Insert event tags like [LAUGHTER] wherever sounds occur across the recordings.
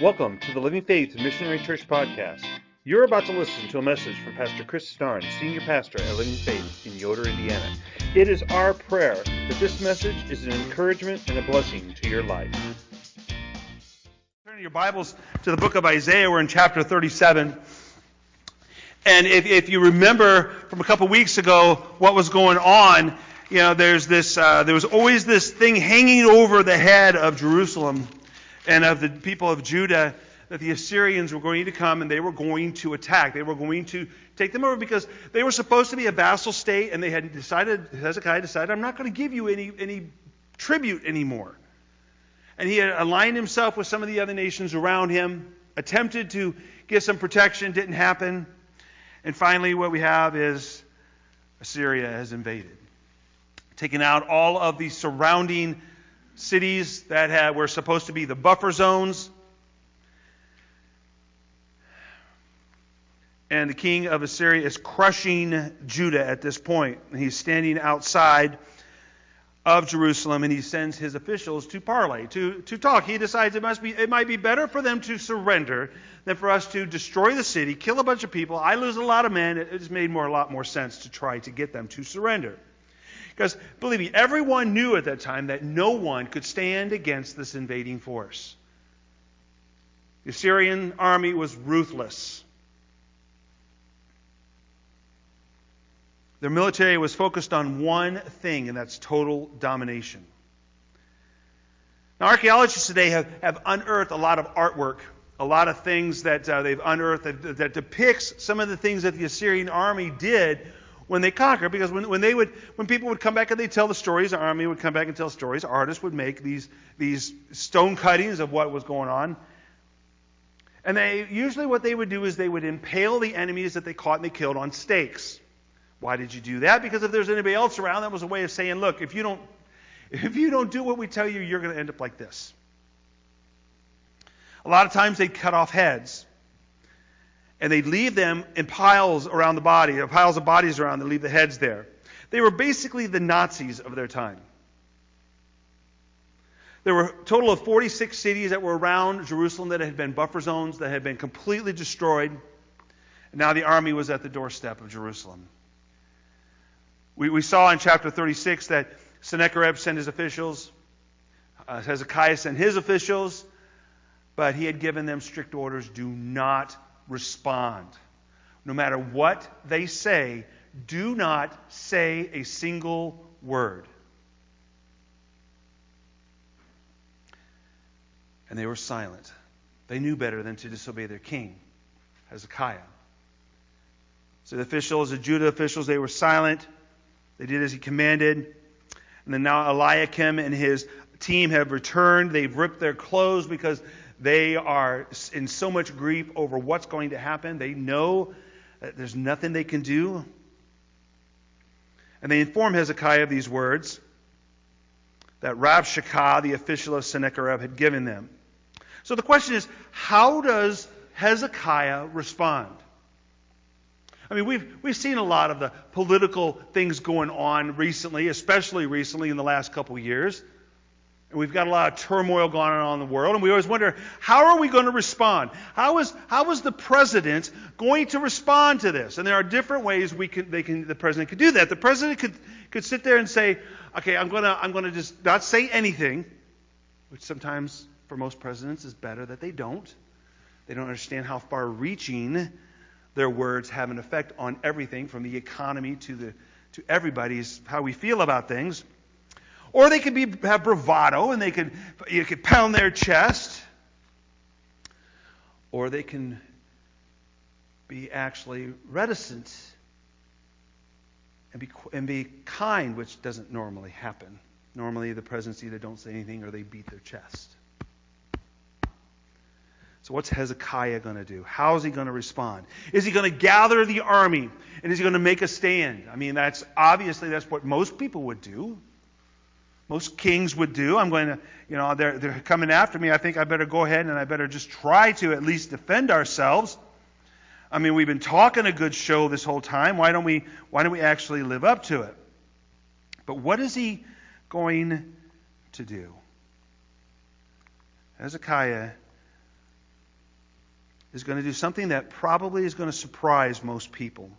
Welcome to the Living Faith Missionary Church podcast. You're about to listen to a message from Pastor Chris Starn, Senior Pastor at Living Faith in Yoder, Indiana. It is our prayer that this message is an encouragement and a blessing to your life. Turn your Bibles to the book of Isaiah. We're in chapter 37. And if, if you remember from a couple weeks ago what was going on, you know, there's this, uh, there was always this thing hanging over the head of Jerusalem and of the people of Judah that the Assyrians were going to come and they were going to attack. They were going to take them over because they were supposed to be a vassal state and they had decided, Hezekiah decided, I'm not going to give you any, any tribute anymore. And he had aligned himself with some of the other nations around him, attempted to get some protection, didn't happen. And finally, what we have is Assyria has invaded, taken out all of the surrounding cities that had, were supposed to be the buffer zones. And the king of Assyria is crushing Judah at this point. He's standing outside of Jerusalem and he sends his officials to parley, to, to talk. He decides it must be it might be better for them to surrender than for us to destroy the city, kill a bunch of people. I lose a lot of men. It, it's made more a lot more sense to try to get them to surrender. Because, believe me, everyone knew at that time that no one could stand against this invading force. The Assyrian army was ruthless. Their military was focused on one thing, and that's total domination. Now, archaeologists today have, have unearthed a lot of artwork, a lot of things that uh, they've unearthed that, that depicts some of the things that the Assyrian army did when they conquered, because when, when they would when people would come back and they'd tell the stories, the army would come back and tell stories, artists would make these these stone cuttings of what was going on. And they usually what they would do is they would impale the enemies that they caught and they killed on stakes. Why did you do that? Because if there's anybody else around, that was a way of saying, look, if you don't [LAUGHS] if you don't do what we tell you, you're going to end up like this. A lot of times they'd cut off heads and they'd leave them in piles around the body, or piles of bodies around, they leave the heads there. They were basically the Nazis of their time. There were a total of 46 cities that were around Jerusalem that had been buffer zones, that had been completely destroyed. And now the army was at the doorstep of Jerusalem. We, we saw in chapter 36 that Sennacherib sent his officials, uh, Hezekiah sent his officials, but he had given them strict orders do not respond. No matter what they say, do not say a single word. And they were silent. They knew better than to disobey their king, Hezekiah. So the officials, the Judah officials, they were silent. They did as he commanded. And then now Eliakim and his team have returned. They've ripped their clothes because they are in so much grief over what's going to happen. They know that there's nothing they can do. And they inform Hezekiah of these words that Rabshakeh, the official of Sennacherib, had given them. So the question is, how does Hezekiah respond? I mean, we've, we've seen a lot of the political things going on recently, especially recently in the last couple of years. And we've got a lot of turmoil going on in the world, and we always wonder, how are we going to respond? How is, how is the president going to respond to this? And there are different ways we can, they can, the president could do that. The president could, could sit there and say, okay, I'm going to, I'm going to just not say anything, which sometimes for most presidents is better that they don't. They don't understand how far reaching their words have an effect on everything from the economy to, the, to everybody's, how we feel about things. Or they could be, have bravado and they could, you could pound their chest. Or they can be actually reticent and be, and be kind, which doesn't normally happen. Normally, the presidents either don't say anything or they beat their chest. So, what's Hezekiah going to do? How is he going to respond? Is he going to gather the army and is he going to make a stand? I mean, that's obviously that's what most people would do most kings would do. I'm going to, you know, they're, they're coming after me. I think I better go ahead and I better just try to at least defend ourselves. I mean, we've been talking a good show this whole time. Why don't we, why don't we actually live up to it? But what is he going to do? Hezekiah is going to do something that probably is going to surprise most people.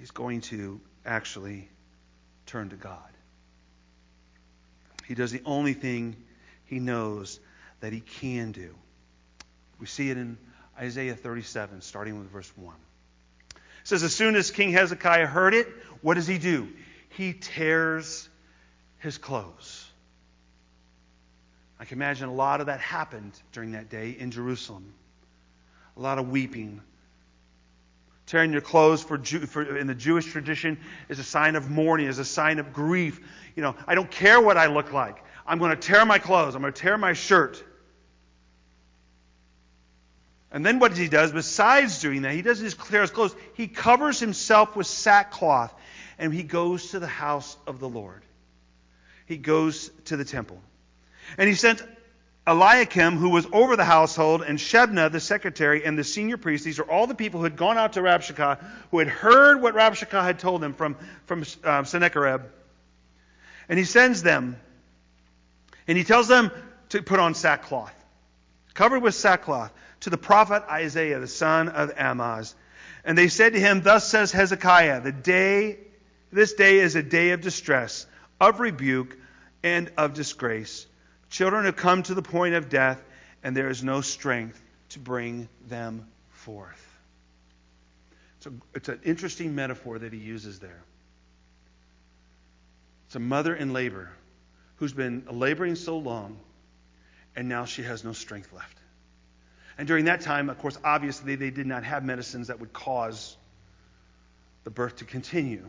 He's going to actually turn to God. He does the only thing he knows that he can do. We see it in Isaiah 37, starting with verse 1. It says, As soon as King Hezekiah heard it, what does he do? He tears his clothes. I can imagine a lot of that happened during that day in Jerusalem. A lot of weeping. Tearing your clothes for, Jew, for, in the Jewish tradition is a sign of mourning, is a sign of grief. You know, I don't care what I look like. I'm going to tear my clothes. I'm going to tear my shirt. And then what he does, besides doing that, he doesn't just tear his clothes, he covers himself with sackcloth and he goes to the house of the Lord. He goes to the temple. And he sent Eliakim, who was over the household, and Shebna, the secretary, and the senior priest. These are all the people who had gone out to Rabshakeh, who had heard what Rabshakeh had told them from, from uh, Sennacherib. And he sends them, and he tells them to put on sackcloth, covered with sackcloth to the prophet Isaiah, the son of Amoz. And they said to him, Thus says Hezekiah, the day, this day is a day of distress, of rebuke, and of disgrace. Children have come to the point of death, and there is no strength to bring them forth. It's, a, it's an interesting metaphor that he uses there. It's a mother in labor who's been laboring so long, and now she has no strength left. And during that time, of course, obviously, they did not have medicines that would cause the birth to continue.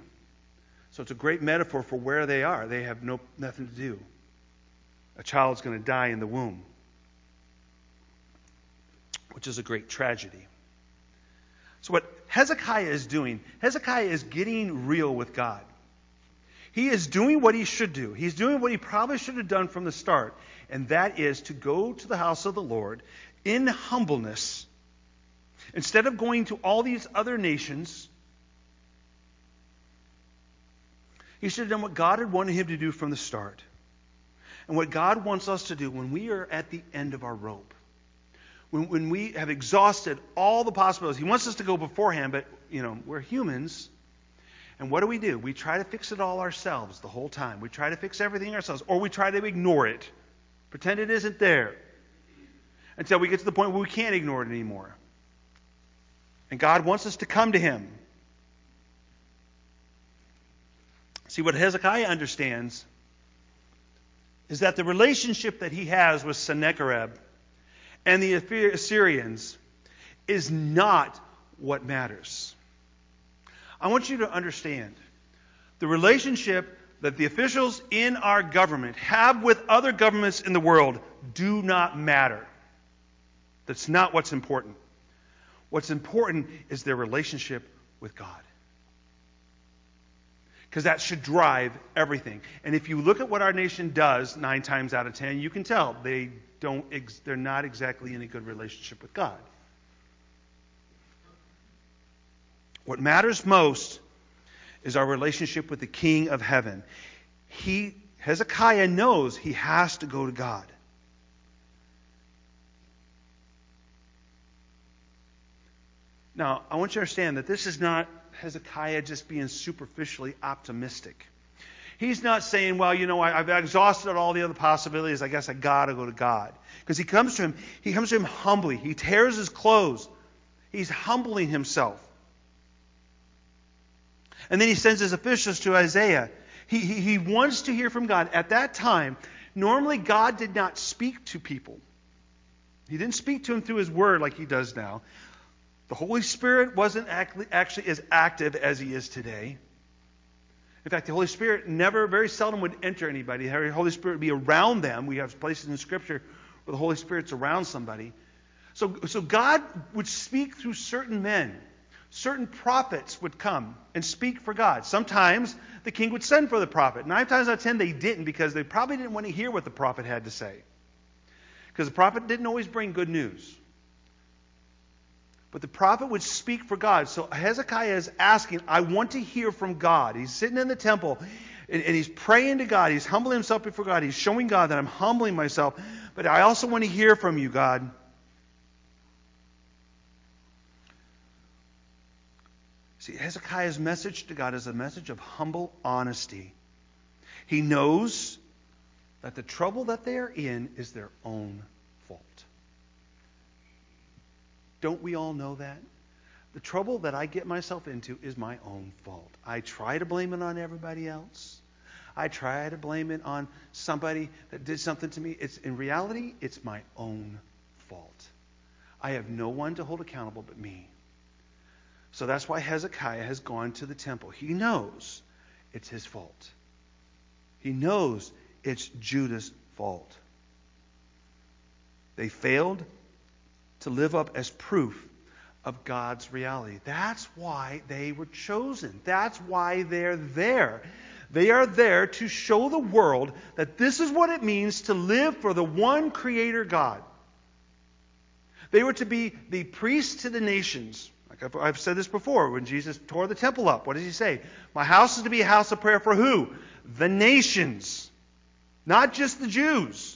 So it's a great metaphor for where they are. They have no, nothing to do. A child's going to die in the womb, which is a great tragedy. So, what Hezekiah is doing, Hezekiah is getting real with God. He is doing what he should do. He's doing what he probably should have done from the start, and that is to go to the house of the Lord in humbleness, instead of going to all these other nations, he should have done what God had wanted him to do from the start. And what God wants us to do when we are at the end of our rope, when, when we have exhausted all the possibilities, he wants us to go beforehand, but, you know, we're humans. And what do we do? We try to fix it all ourselves the whole time. We try to fix everything ourselves, or we try to ignore it, pretend it isn't there until we get to the point where we can't ignore it anymore. And God wants us to come to Him. See, what Hezekiah understands is that the relationship that he has with Sennacherib and the Assyrians is not what matters. I want you to understand the relationship that the officials in our government have with other governments in the world do not matter. That's not what's important. What's important is their relationship with God. Because that should drive everything. And if you look at what our nation does nine times out of ten, you can tell they don't, they're not exactly in a good relationship with God. What matters most is our relationship with the King of heaven. He, Hezekiah knows he has to go to God. Now, I want you to understand that this is not Hezekiah just being superficially optimistic. He's not saying, well, you know, I, have exhausted all the other possibilities. I guess I got to go to God. Because he comes to him, he comes to him humbly. He tears his clothes. He's humbling himself. And then he sends his officials to Isaiah. He, he, he wants to hear from God. At that time, normally God did not speak to people. He didn't speak to him through his word like he does now. The Holy Spirit wasn't actually as active as he is today. In fact, the Holy Spirit never, very seldom would enter anybody. The Holy Spirit would be around them. We have places in Scripture where the Holy Spirit's around somebody. So, so God would speak through certain men. Certain prophets would come and speak for God. Sometimes the king would send for the prophet. Nine times out of ten, they didn't because they probably didn't want to hear what the prophet had to say. Because the prophet didn't always bring good news. But the prophet would speak for God. So Hezekiah is asking, I want to hear from God. He's sitting in the temple and, and, he's praying to God. He's humbling himself before God. He's showing God that I'm humbling myself. But I also want to hear from you, God. See, Hezekiah's message to God is a message of humble honesty. He knows that the trouble that they are in is their own fault. Don't we all know that? The trouble that I get myself into is my own fault. I try to blame it on everybody else. I try to blame it on somebody that did something to me. It's in reality, it's my own fault. I have no one to hold accountable but me. So that's why Hezekiah has gone to the temple. He knows it's his fault. He knows it's Judah's fault. They failed to live up as proof of God's reality. That's why they were chosen. That's why they're there. They are there to show the world that this is what it means to live for the one Creator God. They were to be the priests to the nations. Like I've, I've said this before, when Jesus tore the temple up, what does he say? My house is to be a house of prayer for who? The nations, not just the Jews.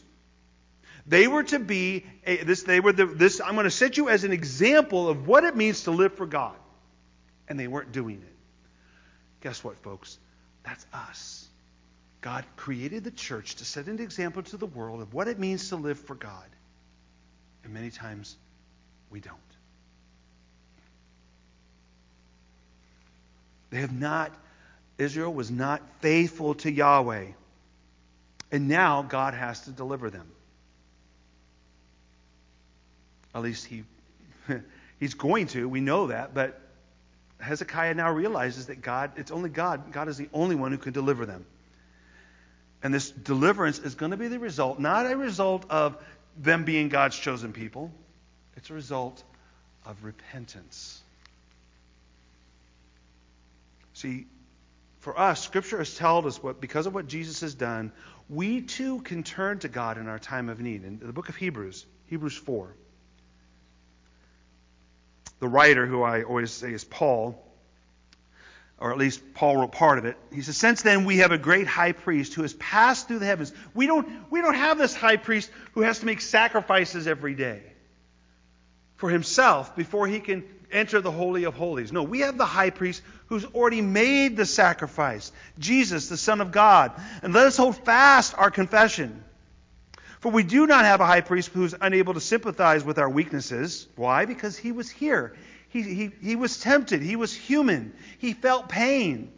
They were to be a, this. They were the, this. I'm going to set you as an example of what it means to live for God, and they weren't doing it. Guess what, folks? That's us. God created the church to set an example to the world of what it means to live for God, and many times we don't. They have not. Israel was not faithful to Yahweh, and now God has to deliver them. At least he, [LAUGHS] he's going to. We know that. But Hezekiah now realizes that God, it's only God. God is the only one who can deliver them. And this deliverance is going to be the result, not a result of them being God's chosen people, it's a result of repentance. See, for us, Scripture has told us what, because of what Jesus has done, we too can turn to God in our time of need. In the book of Hebrews, Hebrews 4 the writer, who I always say is Paul, or at least Paul wrote part of it. He says, Since then we have a great high priest who has passed through the heavens. We don't, we don't have this high priest who has to make sacrifices every day for himself before he can enter the Holy of Holies. No, we have the high priest who's already made the sacrifice, Jesus, the Son of God. And let us hold fast our confession. For we do not have a high priest who is unable to sympathize with our weaknesses. Why? Because he was here. He, he, he was tempted. He was human. He felt pain.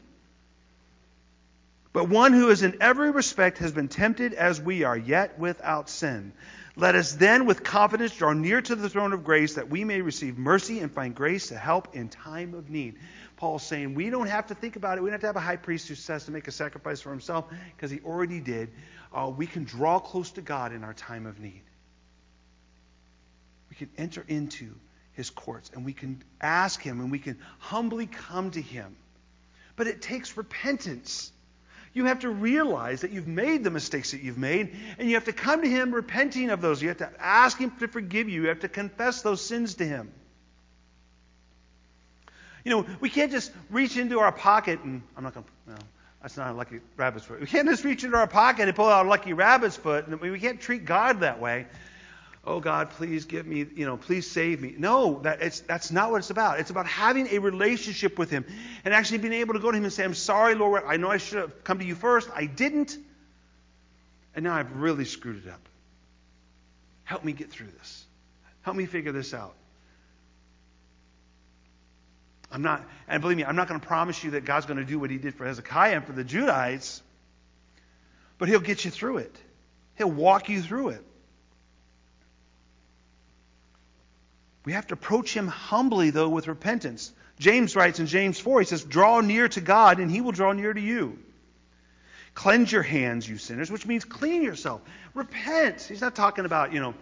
But one who is in every respect has been tempted as we are, yet without sin. Let us then with confidence draw near to the throne of grace that we may receive mercy and find grace to help in time of need. Paul's saying we don't have to think about it. We don't have to have a high priest who says to make a sacrifice for himself because he already did uh, we can draw close to God in our time of need. We can enter into his courts and we can ask him and we can humbly come to him. But it takes repentance. You have to realize that you've made the mistakes that you've made, and you have to come to Him repenting of those. You have to ask Him to forgive you. You have to confess those sins to Him. You know, we can't just reach into our pocket and I'm not going to. No, that's not a lucky rabbit's foot. We can't just reach into our pocket and pull out a lucky rabbit's foot. We can't treat God that way. Oh God, please give me, you know, please save me. No, that, that's not what it's about. It's about having a relationship with Him and actually being able to go to Him and say, I'm sorry, Lord. I know I should have come to you first. I didn't. And now I've really screwed it up. Help me get through this. Help me figure this out. I'm not, and believe me, I'm not going to promise you that God's going to do what he did for Hezekiah and for the Judites, but he'll get you through it. He'll walk you through it. We have to approach him humbly, though, with repentance. James writes in James 4, he says, Draw near to God, and he will draw near to you. Cleanse your hands, you sinners, which means clean yourself. Repent. He's not talking about, you know,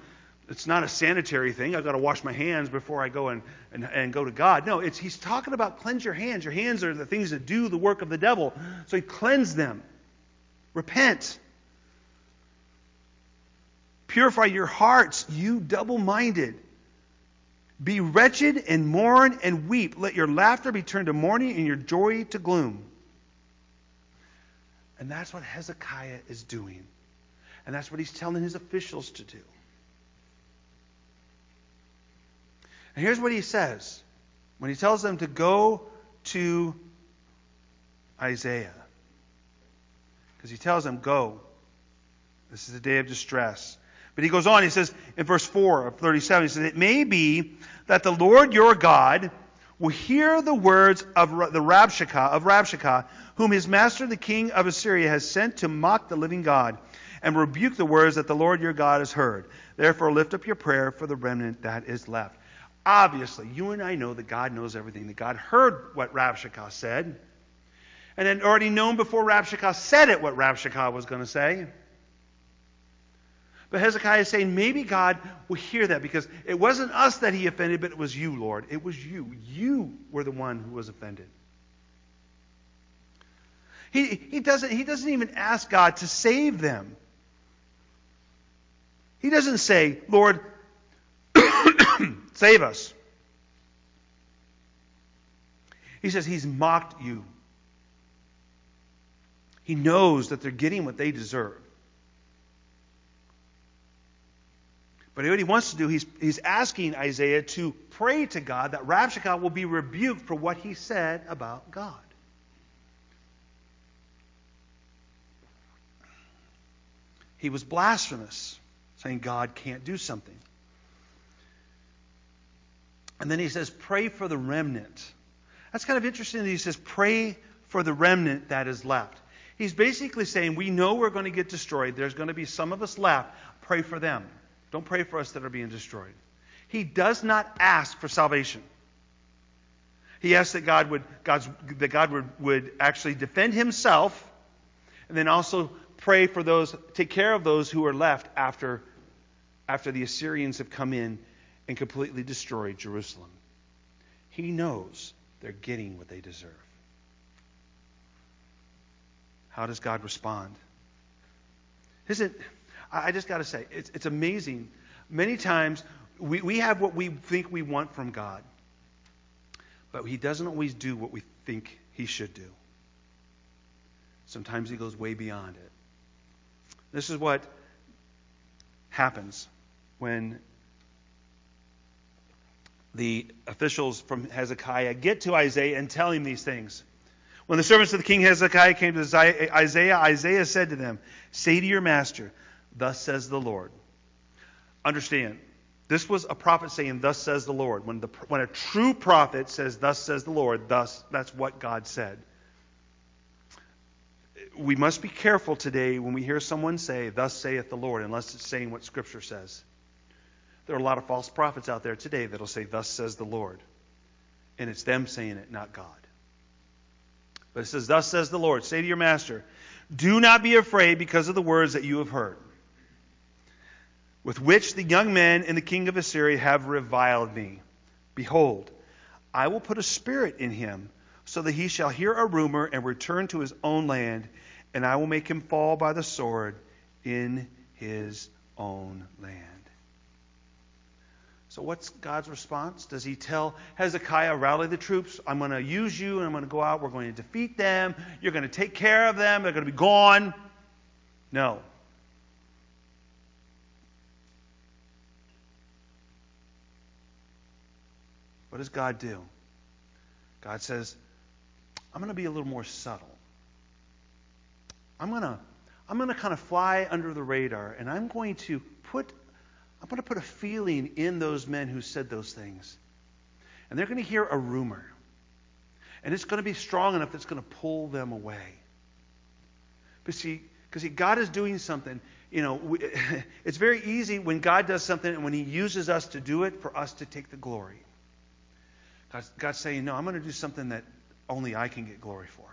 it's not a sanitary thing. I've got to wash my hands before I go and, and, and go to God. No, it's, he's talking about cleanse your hands. Your hands are the things that do the work of the devil. So he cleanse them. Repent. Purify your hearts, you double minded. Be wretched and mourn and weep. Let your laughter be turned to mourning and your joy to gloom. And that's what Hezekiah is doing. And that's what he's telling his officials to do. And here's what he says when he tells them to go to Isaiah. Because he tells them, Go. This is a day of distress. But he goes on, he says in verse 4 of 37, he says, It may be that the Lord your God will hear the words of the Rabshakeh, of Rabshakeh, whom his master the king of Assyria has sent to mock the living God, and rebuke the words that the Lord your God has heard. Therefore lift up your prayer for the remnant that is left. Obviously, you and I know that God knows everything, that God heard what Rabshakeh said, and had already known before Rabshakeh said it what Rabshakeh was going to say. But Hezekiah is saying maybe God will hear that because it wasn't us that he offended, but it was you, Lord. It was you. You were the one who was offended. He, he, doesn't, he doesn't even ask God to save them. He doesn't say, Lord, save us. He says he's mocked you. He knows that they're getting what they deserve. But what he wants to do, he's, he's asking Isaiah to pray to God that Rabshakeh will be rebuked for what he said about God. He was blasphemous, saying God can't do something. And then he says, pray for the remnant. That's kind of interesting that he says, pray for the remnant that is left. He's basically saying, we know we're going to get destroyed. There's going to be some of us left. Pray for them. Don't pray for us that are being destroyed. He does not ask for salvation. He asks that God would, God's, that God would, would actually defend himself and then also pray for those, take care of those who are left after, after the Assyrians have come in and completely destroyed Jerusalem. He knows they're getting what they deserve. How does God respond? Isn't I just got to say, it's, it's amazing. Many times we, we have what we think we want from God, but He doesn't always do what we think He should do. Sometimes He goes way beyond it. This is what happens when the officials from Hezekiah get to Isaiah and tell him these things. When the servants of the king Hezekiah came to Isaiah, Isaiah said to them, Say to your master, Thus says the Lord. Understand, this was a prophet saying, Thus says the Lord. When, the, when a true prophet says, Thus says the Lord, thus, that's what God said. We must be careful today when we hear someone say, Thus saith the Lord, unless it's saying what Scripture says. There are a lot of false prophets out there today that'll say, Thus says the Lord. And it's them saying it, not God. But it says, Thus says the Lord. Say to your master, Do not be afraid because of the words that you have heard with which the young men and the king of Assyria have reviled me. Behold, I will put a spirit in him, so that he shall hear a rumor and return to his own land, and I will make him fall by the sword in his own land. So, what's God's response? Does he tell Hezekiah, rally the troops? I'm going to use you and I'm going to go out. We're going to defeat them. You're going to take care of them. They're going to be gone. No. What does God do? God says, I'm going to be a little more subtle. I'm going to I'm going to kind of fly under the radar and I'm going to put I'm going to put a feeling in those men who said those things. And they're going to hear a rumor. And it's going to be strong enough that's going to pull them away. But see, because see, God is doing something. You know, we, [LAUGHS] it's very easy when God does something and when He uses us to do it for us to take the glory. God's, God's saying, No, I'm going to do something that only I can get glory for.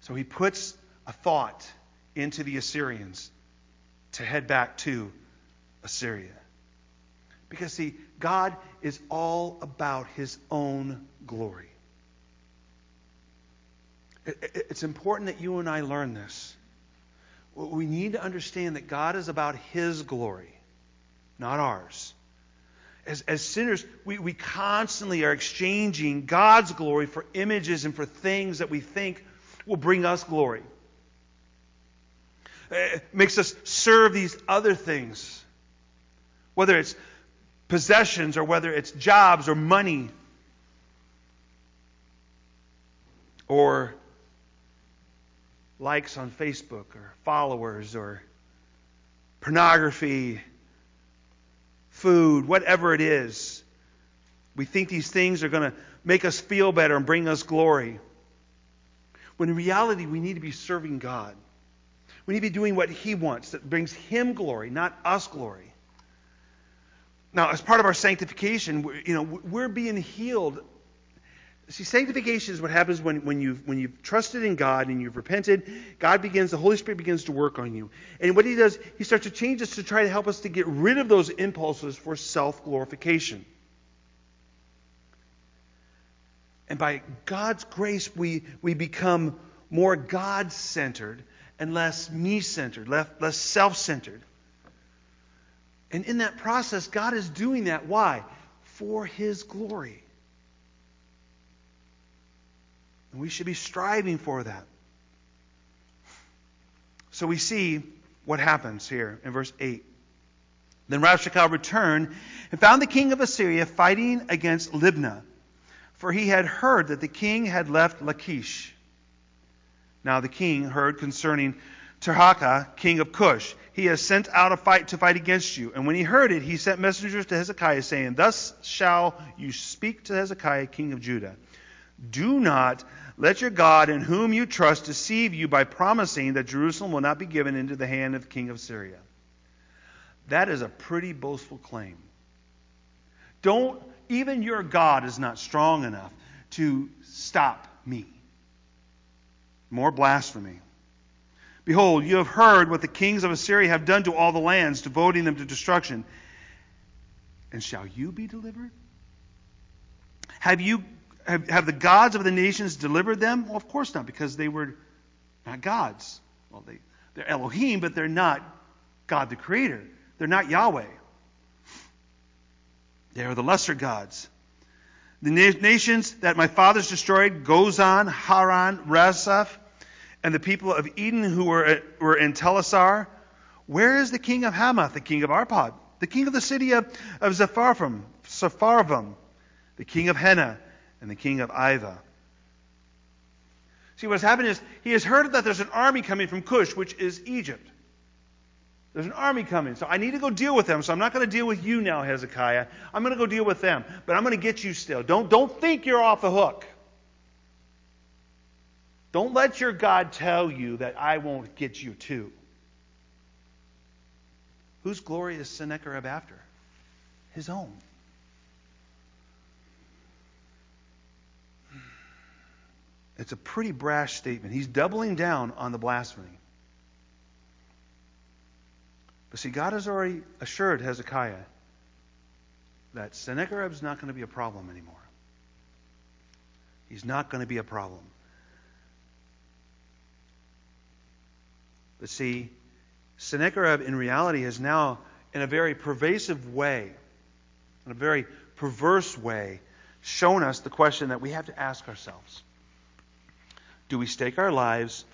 So he puts a thought into the Assyrians to head back to Assyria. Because, see, God is all about his own glory. It's important that you and I learn this. We need to understand that God is about his glory, not ours as, as sinners, we, we constantly are exchanging God's glory for images and for things that we think will bring us glory. Uh, it makes us serve these other things. Whether it's possessions or whether it's jobs or money or likes on Facebook or followers or pornography, food, whatever it is. We think these things are going to make us feel better and bring us glory. When in reality, we need to be serving God. We need to be doing what He wants that brings Him glory, not us glory. Now, as part of our sanctification, you know, we're being healed See, sanctification is what happens when, when, you've, when you've trusted in God and you've repented. God begins, the Holy Spirit begins to work on you. And what He does, He starts to change us to try to help us to get rid of those impulses for self glorification. And by God's grace, we, we become more God centered and less me centered, less, less self centered. And in that process, God is doing that. Why? For His glory. And we should be striving for that. So we see what happens here in verse 8. Then Rabshakeh returned and found the king of Assyria fighting against Libnah, for he had heard that the king had left Lachish. Now the king heard concerning Tirhakah, king of Cush. He has sent out a fight to fight against you. And when he heard it, he sent messengers to Hezekiah, saying, Thus shall you speak to Hezekiah, king of Judah. Do not let your God, in whom you trust, deceive you by promising that Jerusalem will not be given into the hand of the king of Syria. That is a pretty boastful claim. Don't, even your God is not strong enough to stop me. More blasphemy. Behold, you have heard what the kings of Assyria have done to all the lands, devoting them to destruction. And shall you be delivered? Have you have, have the gods of the nations delivered them? Well, of course not, because they were not gods. Well, they, they're Elohim, but they're not God the Creator. They're not Yahweh. They are the lesser gods. The na- nations that my fathers destroyed, Gozan, Haran, Rezeph, and the people of Eden who were, uh, were in Telassar, where is the king of Hamath, the king of Arpad, the king of the city of, of Sepharvaim, the king of Hena, and the king of Ivah. See, what's happened is he has heard that there's an army coming from Cush, which is Egypt. There's an army coming. So I need to go deal with them. So I'm not going to deal with you now, Hezekiah. I'm going to go deal with them. But I'm going to get you still. Don't, don't think you're off the hook. Don't let your God tell you that I won't get you too. Whose glory is Sennacherib after? His own. It's a pretty brash statement. He's doubling down on the blasphemy. But see, God has already assured Hezekiah that Sennacherib's not going to be a problem anymore. He's not going to be a problem. But see, Sennacherib in reality has now, in a very pervasive way, in a very perverse way, shown us the question that we have to ask ourselves. Do we stake our lives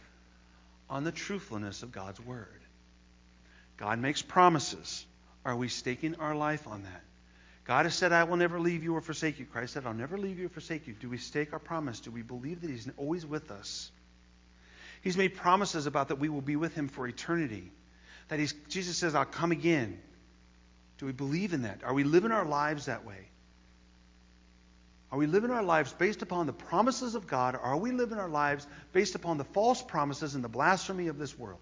on the truthfulness of God's Word? God makes promises. Are we staking our life on that? God has said, I will never leave you or forsake you. Christ said, I'll never leave you or forsake you. Do we stake our promise? Do we believe that He's always with us? He's made promises about that we will be with Him for eternity. That he's, Jesus says, I'll come again. Do we believe in that? Are we living our lives that way? Are we living our lives based upon the promises of God, or are we living our lives based upon the false promises and the blasphemy of this world?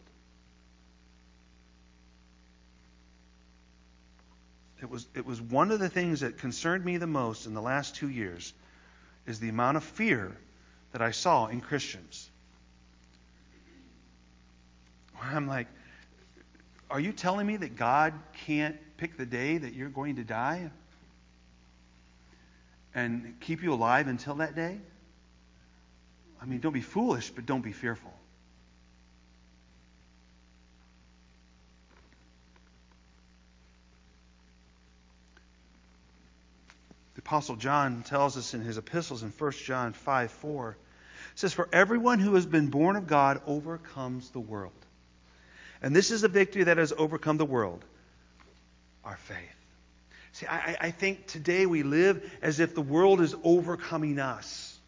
It was, it was one of the things that concerned me the most in the last two years is the amount of fear that I saw in Christians. I'm like, are you telling me that God can't pick the day that you're going to die? and keep you alive until that day? I mean, don't be foolish, but don't be fearful. The Apostle John tells us in his epistles in 1 John 5 4, says, For everyone who has been born of God overcomes the world. And this is the victory that has overcome the world our faith. See, I, I think today we live as if the world is overcoming us.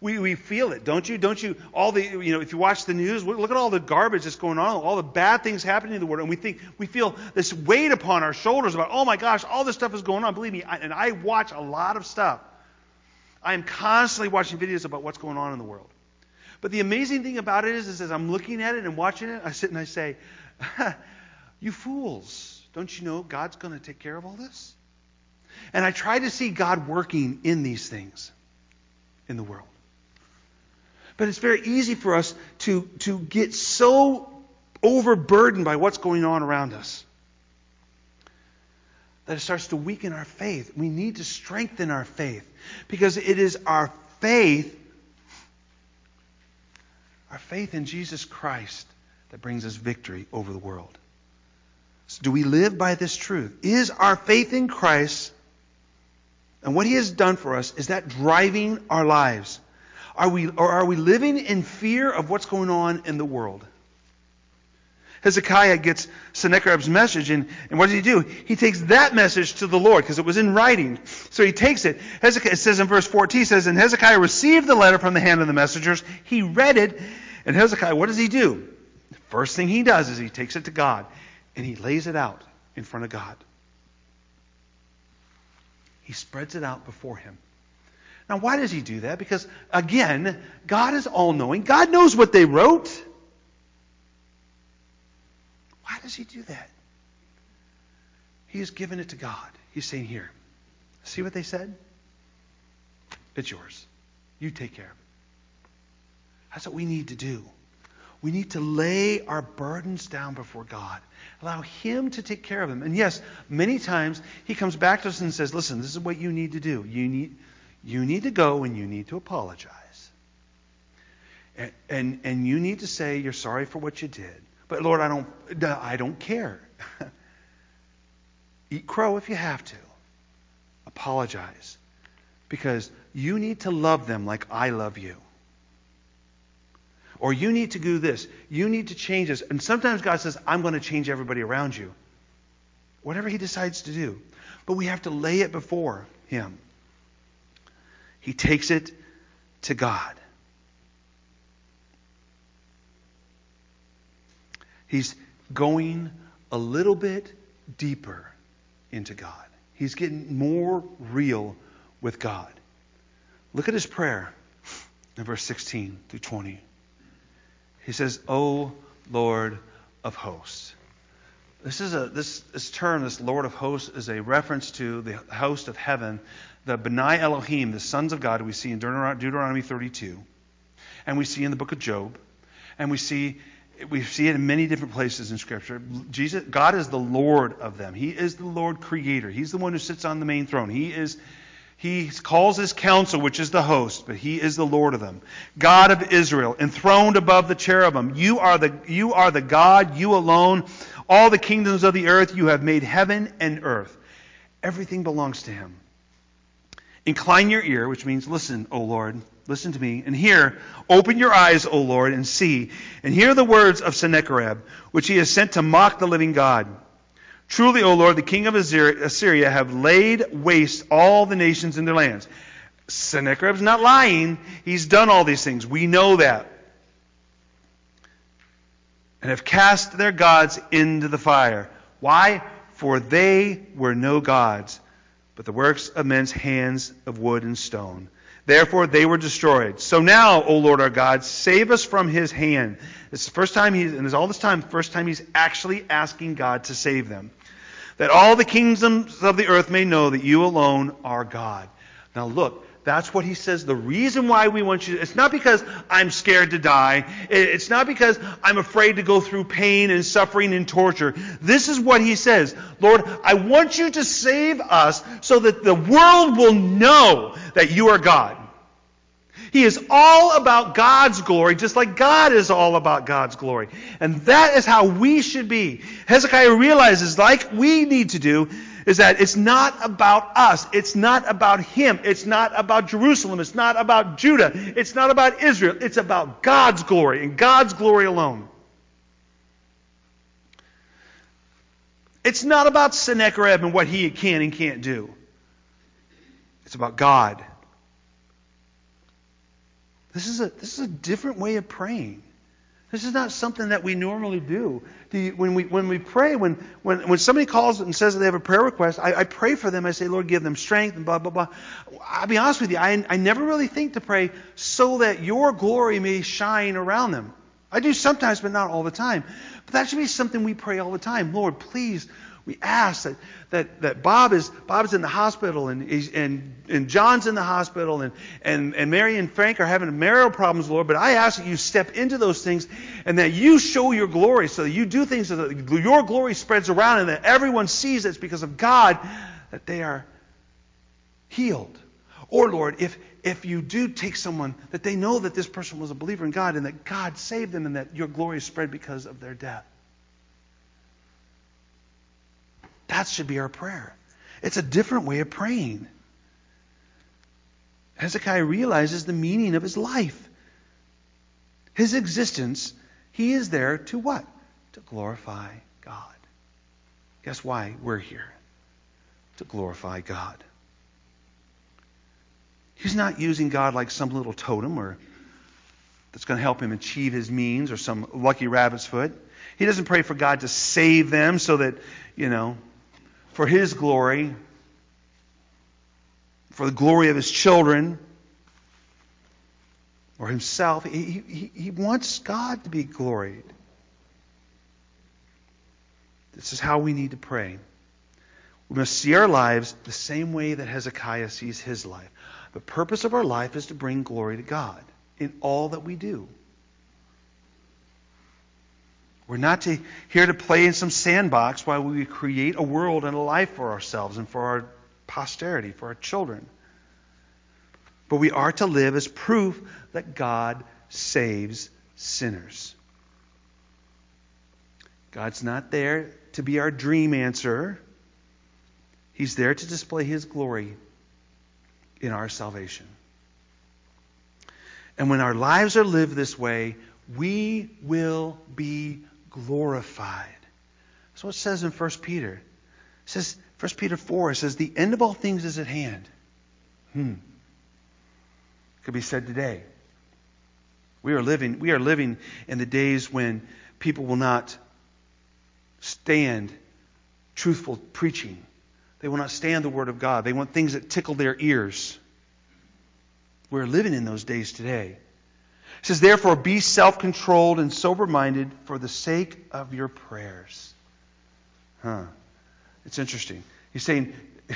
We, we feel it, don't you? Don't you? All the, you know, if you watch the news, look at all the garbage that's going on, all the bad things happening in the world, and we think, we feel this weight upon our shoulders about, oh my gosh, all this stuff is going on. Believe me, I, and I watch a lot of stuff. I am constantly watching videos about what's going on in the world. But the amazing thing about it is, is as I'm looking at it and watching it, I sit and I say, [LAUGHS] you fools, don't you know God's going to take care of all this? And I try to see God working in these things in the world. But it's very easy for us to, to get so overburdened by what's going on around us that it starts to weaken our faith. We need to strengthen our faith because it is our faith, our faith in Jesus Christ, that brings us victory over the world. So do we live by this truth? Is our faith in Christ and what He has done for us, is that driving our lives? Are we, or are we living in fear of what's going on in the world? Hezekiah gets Sennacherib's message, and, and what does he do? He takes that message to the Lord because it was in writing. So he takes it. Hezekiah, it says in verse 14, says, And Hezekiah received the letter from the hand of the messengers. He read it, and Hezekiah, what does he do? The first thing he does is he takes it to God, and he lays it out in front of God. He spreads it out before him. Now, why does he do that? Because, again, God is all knowing. God knows what they wrote. Why does he do that? He has given it to God. He's saying, Here, see what they said? It's yours. You take care of it. That's what we need to do. We need to lay our burdens down before God. Allow Him to take care of them. And yes, many times He comes back to us and says, Listen, this is what you need to do. You need you need to go and you need to apologize. And, and, and you need to say you're sorry for what you did. But Lord, I don't, I don't care. [LAUGHS] Eat crow if you have to. Apologize. Because you need to love them like I love you. Or you need to do this. You need to change this. And sometimes God says, I'm going to change everybody around you. Whatever He decides to do. But we have to lay it before Him. He takes it to God. He's going a little bit deeper into God. He's getting more real with God. Look at his prayer in verse 16 through 20. He says, O Lord of hosts. This is a this, this term, this Lord of hosts, is a reference to the host of heaven the B'nai Elohim, the sons of God, we see in Deuteronomy 32, and we see in the book of Job, and we see we see it in many different places in Scripture. Jesus, God is the Lord of them. He is the Lord Creator. He's the one who sits on the main throne. He is he calls his council, which is the host, but he is the Lord of them. God of Israel, enthroned above the cherubim. You are the, you are the God, you alone. All the kingdoms of the earth, you have made heaven and earth. Everything belongs to him. Incline your ear, which means listen, O Lord. Listen to me. And hear, open your eyes, O Lord, and see, and hear the words of Sennacherib, which he has sent to mock the living God. Truly, O Lord, the king of Assyria have laid waste all the nations in their lands. Sennacherib's not lying. He's done all these things. We know that. And have cast their gods into the fire. Why? For they were no gods but the works of men's hands of wood and stone. Therefore they were destroyed. So now, O Lord our God, save us from his hand. It's the first time he's, and it's all this time, first time he's actually asking God to save them. That all the kingdoms of the earth may know that you alone are God. Now look, that's what he says. The reason why we want you, it's not because I'm scared to die. It's not because I'm afraid to go through pain and suffering and torture. This is what he says. Lord, I want you to save us so that the world will know that you are God. He is all about God's glory, just like God is all about God's glory. And that is how we should be. Hezekiah realizes, like we need to do, is that it's not about us. It's not about him. It's not about Jerusalem. It's not about Judah. It's not about Israel. It's about God's glory and God's glory alone. It's not about Sennacherib and what he can and can't do. It's about God. This is a, this is a different way of praying. This is not something that we normally do. You, when, we, when we pray, when, when, when somebody calls and says that they have a prayer request, I, I pray for them. I say, Lord, give them strength and blah, blah, blah. I'll be honest with you, I, I never really think to pray so that your glory may shine around them. I do sometimes, but not all the time. But that should be something we pray all the time. Lord, please we ask that, that, that Bob is Bob's in the hospital and, and, and John's in the hospital and, and, and Mary and Frank are having marital problems, Lord. But I ask that you step into those things and that you show your glory so that you do things so that your glory spreads around and that everyone sees it's because of God that they are healed. Or, Lord, if, if you do take someone, that they know that this person was a believer in God and that God saved them and that your glory is spread because of their death. That should be our prayer. It's a different way of praying. Hezekiah realizes the meaning of his life. His existence, he is there to what? To glorify God. Guess why we're here? To glorify God. He's not using God like some little totem or that's going to help him achieve his means or some lucky rabbit's foot. He doesn't pray for God to save them so that, you know, for his glory, for the glory of his children, or himself. He, he, he wants God to be gloried. This is how we need to pray. We must see our lives the same way that Hezekiah sees his life. The purpose of our life is to bring glory to God in all that we do. We're not to, here to play in some sandbox while we create a world and a life for ourselves and for our posterity, for our children. But we are to live as proof that God saves sinners. God's not there to be our dream answer. He's there to display His glory in our salvation. And when our lives are lived this way, we will be glorified. That's what it says in 1 Peter. It says, 1 Peter 4, it says, the end of all things is at hand. Hmm. Could be said today. We are living, we are living in the days when people will not stand truthful preaching. They will not stand the Word of God. They want things that tickle their ears. We're living in those days today. It says, Therefore, be self controlled and sober minded for the sake of your prayers. Huh. It's interesting. He's saying,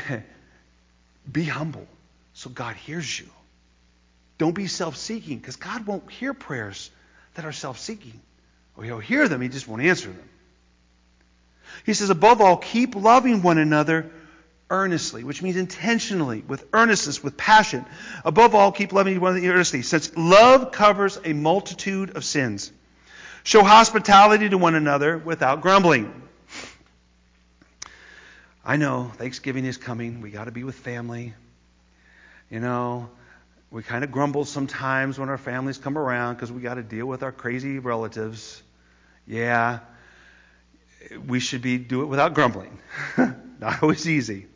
[LAUGHS] Be humble so God hears you. Don't be self seeking because God won't hear prayers that are self seeking. Or oh, he'll hear them, he just won't answer them. He says, Above all, keep loving one another earnestly, which means intentionally, with earnestness, with passion. Above all, keep loving one another earnestly, since love covers a multitude of sins. Show hospitality to one another without grumbling. I know Thanksgiving is coming. We got to be with family. You know, we kind of grumble sometimes when our families come around because we got to deal with our crazy relatives. Yeah, we should be do it without grumbling. [LAUGHS] Not always easy.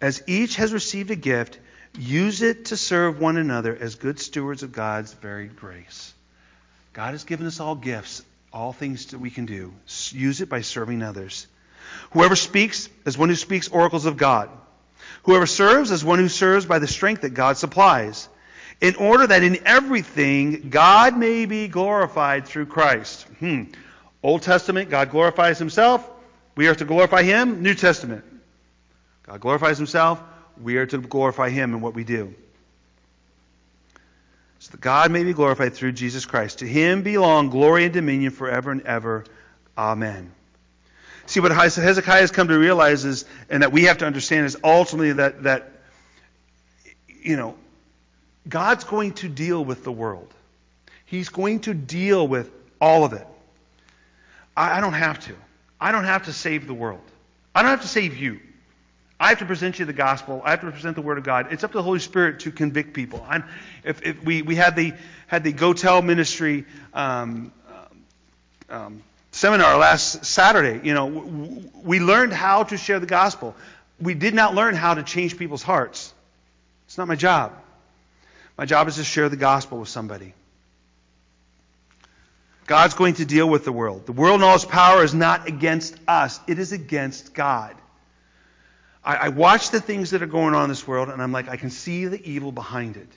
As each has received a gift, use it to serve one another as good stewards of God's varied grace. God has given us all gifts, all things that we can do. Use it by serving others. Whoever speaks as one who speaks oracles of God. Whoever serves as one who serves by the strength that God supplies, in order that in everything God may be glorified through Christ. Hmm. Old Testament, God glorifies himself. We are to glorify him. New Testament, God glorifies himself. We are to glorify him in what we do. So that God may be glorified through Jesus Christ. To him belong glory and dominion forever and ever. Amen. See, what Hezekiah has come to realize is, and that we have to understand, is ultimately that, that you know, God's going to deal with the world. He's going to deal with all of it. I, I don't have to. I don't have to save the world. I don't have to save you. I have to present you the gospel. I have to present the word of God. It's up to the Holy Spirit to convict people. I'm, if, if we, we had the had the Go Tell ministry um, um, seminar last Saturday, you know, we learned how to share the gospel. We did not learn how to change people's hearts. It's not my job. My job is to share the gospel with somebody. God's going to deal with the world. The world and all its power is not against us, it is against God. I, I watch the things that are going on in this world, and I'm like, I can see the evil behind it.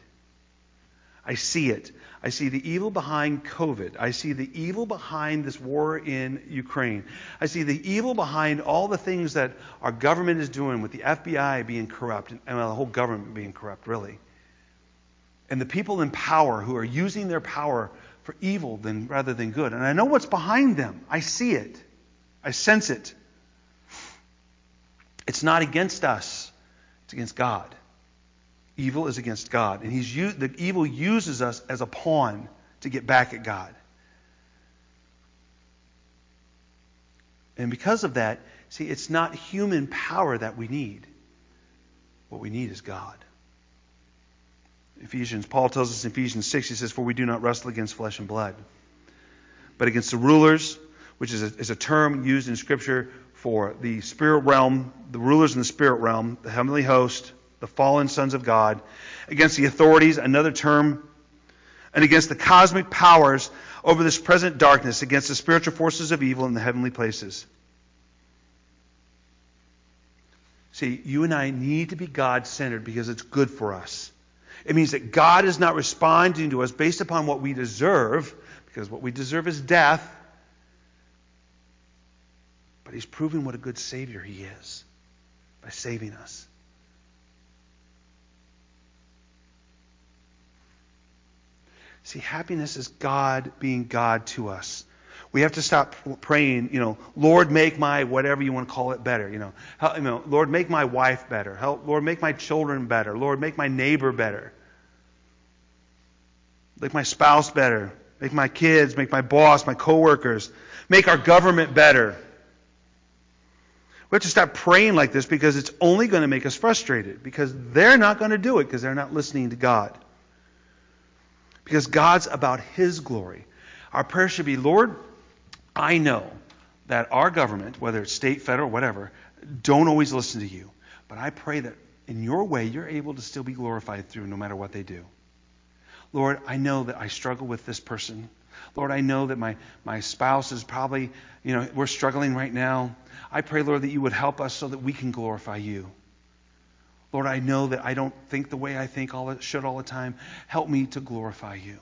I see it. I see the evil behind COVID. I see the evil behind this war in Ukraine. I see the evil behind all the things that our government is doing with the FBI being corrupt and well, the whole government being corrupt, really. And the people in power who are using their power for evil than, rather than good. And I know what's behind them. I see it. I sense it. It's not against us, it's against God. Evil is against God. And he's the evil uses us as a pawn to get back at God. And because of that, see, it's not human power that we need. What we need is God. Ephesians, Paul tells us in Ephesians 6, he says, For we do not wrestle against flesh and blood, but against the rulers, which is a, is a term used in Scripture for the spirit realm, the rulers in the spirit realm, the heavenly host, the fallen sons of God, against the authorities, another term, and against the cosmic powers over this present darkness, against the spiritual forces of evil in the heavenly places. See, you and I need to be God centered because it's good for us. It means that God is not responding to us based upon what we deserve, because what we deserve is death. But He's proving what a good Savior He is by saving us. See, happiness is God being God to us. We have to stop praying, you know, Lord, make my whatever you want to call it better. You know, help, you know Lord, make my wife better. Help, Lord, make my children better. Lord, make my neighbor better. Make my spouse better. Make my kids, make my boss, my coworkers. Make our government better. We have to stop praying like this because it's only going to make us frustrated because they're not going to do it because they're not listening to God. Because God's about His glory. Our prayer should be, Lord, I know that our government, whether it's state, federal, whatever, don't always listen to you. But I pray that in your way, you're able to still be glorified through no matter what they do. Lord, I know that I struggle with this person. Lord, I know that my, my spouse is probably, you know, we're struggling right now. I pray, Lord, that you would help us so that we can glorify you. Lord, I know that I don't think the way I think all should all the time. Help me to glorify you.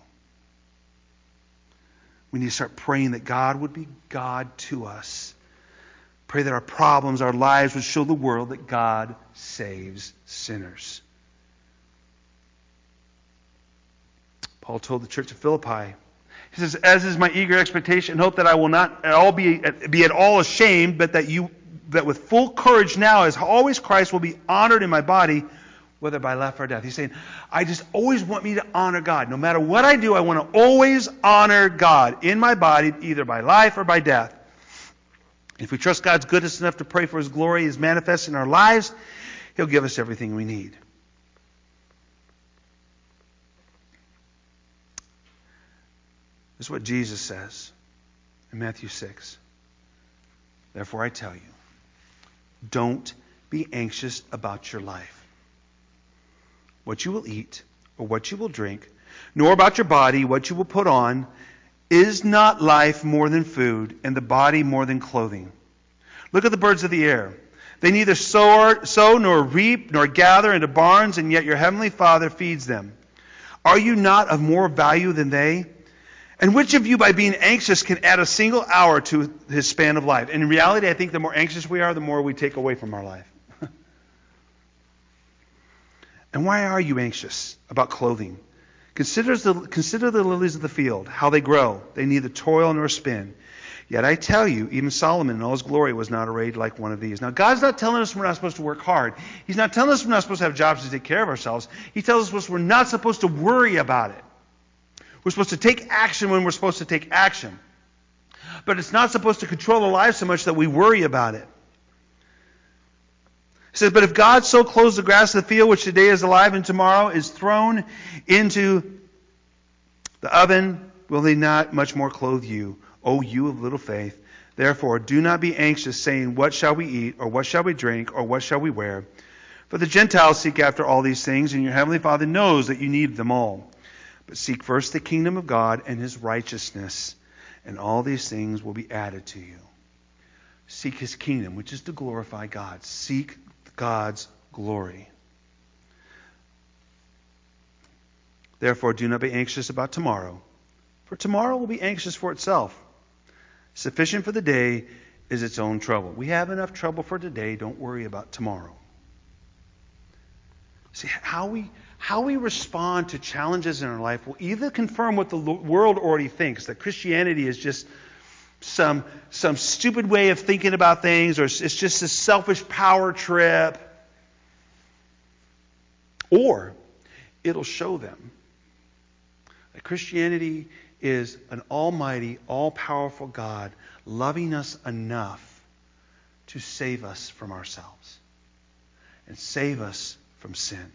We need to start praying that God would be God to us. Pray that our problems, our lives would show the world that God saves sinners. Paul told the church of Philippi, he says, As is my eager expectation and hope that I will not at all be, be at all ashamed, but that you that with full courage now, as always Christ will be honored in my body, whether by life or death. He's saying, I just always want me to honor God. No matter what I do, I want to always honor God in my body, either by life or by death. If we trust God's goodness enough to pray for His glory is manifest in our lives, He'll give us everything we need. This is what Jesus says in Matthew 6. Therefore, I tell you, don't be anxious about your life what you will eat or what you will drink, nor about your body what you will put on. Is not life more than food, and the body more than clothing? Look at the birds of the air. They neither sow, sow nor reap nor gather into barns, and yet your heavenly Father feeds them. Are you not of more value than they? And which of you, by being anxious, can add a single hour to his span of life? In reality, I think the more anxious we are, the more we take away from our life. [LAUGHS] And why are you anxious about clothing? Consider the, consider the lilies of the field, how they grow. They neither toil nor spin. Yet I tell you, even Solomon in all his glory was not arrayed like one of these. Now, God's not telling us we're not supposed to work hard. He's not telling us we're not supposed to have jobs to take care of ourselves. He tells us we're not supposed to worry about it. We're supposed to take action when we're supposed to take action. But it's not supposed to control our lives so much that we worry about it. He says, But if God so clothes the grass of the field, which today is alive and tomorrow is thrown into the oven, will he not much more clothe you, O you of little faith. Therefore, do not be anxious, saying, What shall we eat, or what shall we drink, or what shall we wear? For the Gentiles seek after all these things, and your heavenly Father knows that you need them all. But seek first the kingdom of God and his righteousness, and all these things will be added to you. Seek his kingdom, which is to glorify God. Seek God's glory. Therefore, do not be anxious about tomorrow, for tomorrow will be anxious for itself. Sufficient for the day is its own trouble. We have enough trouble for today. Don't worry about tomorrow. See, how we, how we respond to challenges in our life will either confirm what the world already thinks that Christianity is just some, some stupid way of thinking about things, or it's just a selfish power trip, or it'll show them that Christianity is an almighty, all powerful God loving us enough to save us from ourselves and save us from sin.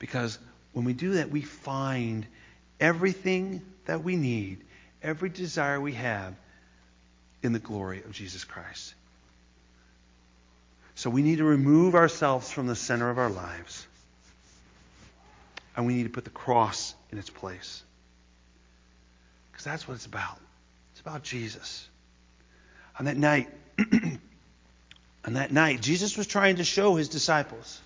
Because when we do that, we find everything that we need, every desire we have in the glory of Jesus Christ. So we need to remove ourselves from the center of our lives. And we need to put the cross in its place. Because that's what it's about. It's about Jesus. On that night, [CLEARS THROAT] on that night, Jesus was trying to show his disciples,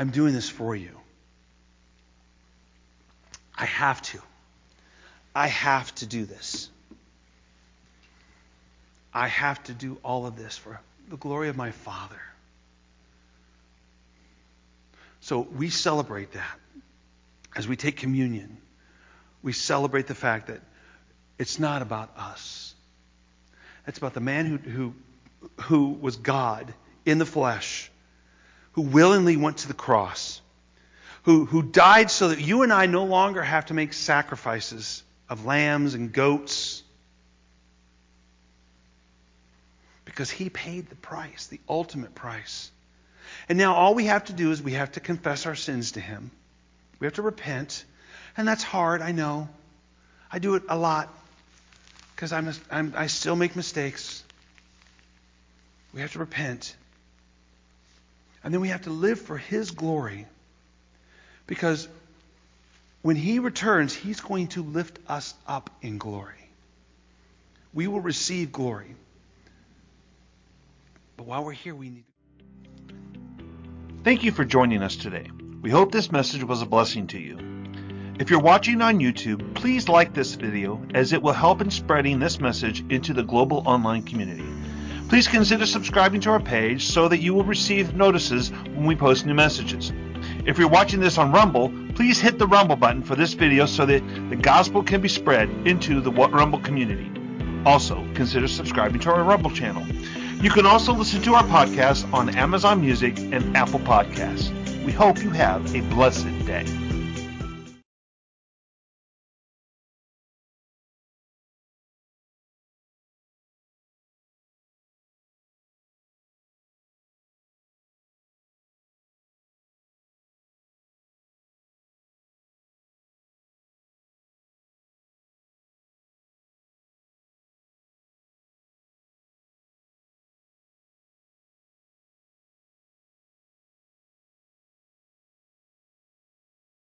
I'm doing this for you. I have to. I have to do this. I have to do all of this for the glory of my Father. So we celebrate that as we take communion. We celebrate the fact that it's not about us. It's about the man who, who, who was God in the flesh, who willingly went to the cross, who, who died so that you and I no longer have to make sacrifices of lambs and goats. Because he paid the price, the ultimate price. And now all we have to do is we have to confess our sins to him. We have to repent. And that's hard, I know. I do it a lot because I'm, I'm, I still make mistakes. We have to repent. And then we have to live for His glory. Because when He returns, He's going to lift us up in glory. We will receive glory. But while we're here, we need to. Thank you for joining us today. We hope this message was a blessing to you. If you're watching on YouTube, please like this video as it will help in spreading this message into the global online community. Please consider subscribing to our page so that you will receive notices when we post new messages. If you're watching this on Rumble, please hit the Rumble button for this video so that the gospel can be spread into the What Rumble community. Also, consider subscribing to our Rumble channel. You can also listen to our podcast on Amazon Music and Apple Podcasts. We hope you have a blessed day.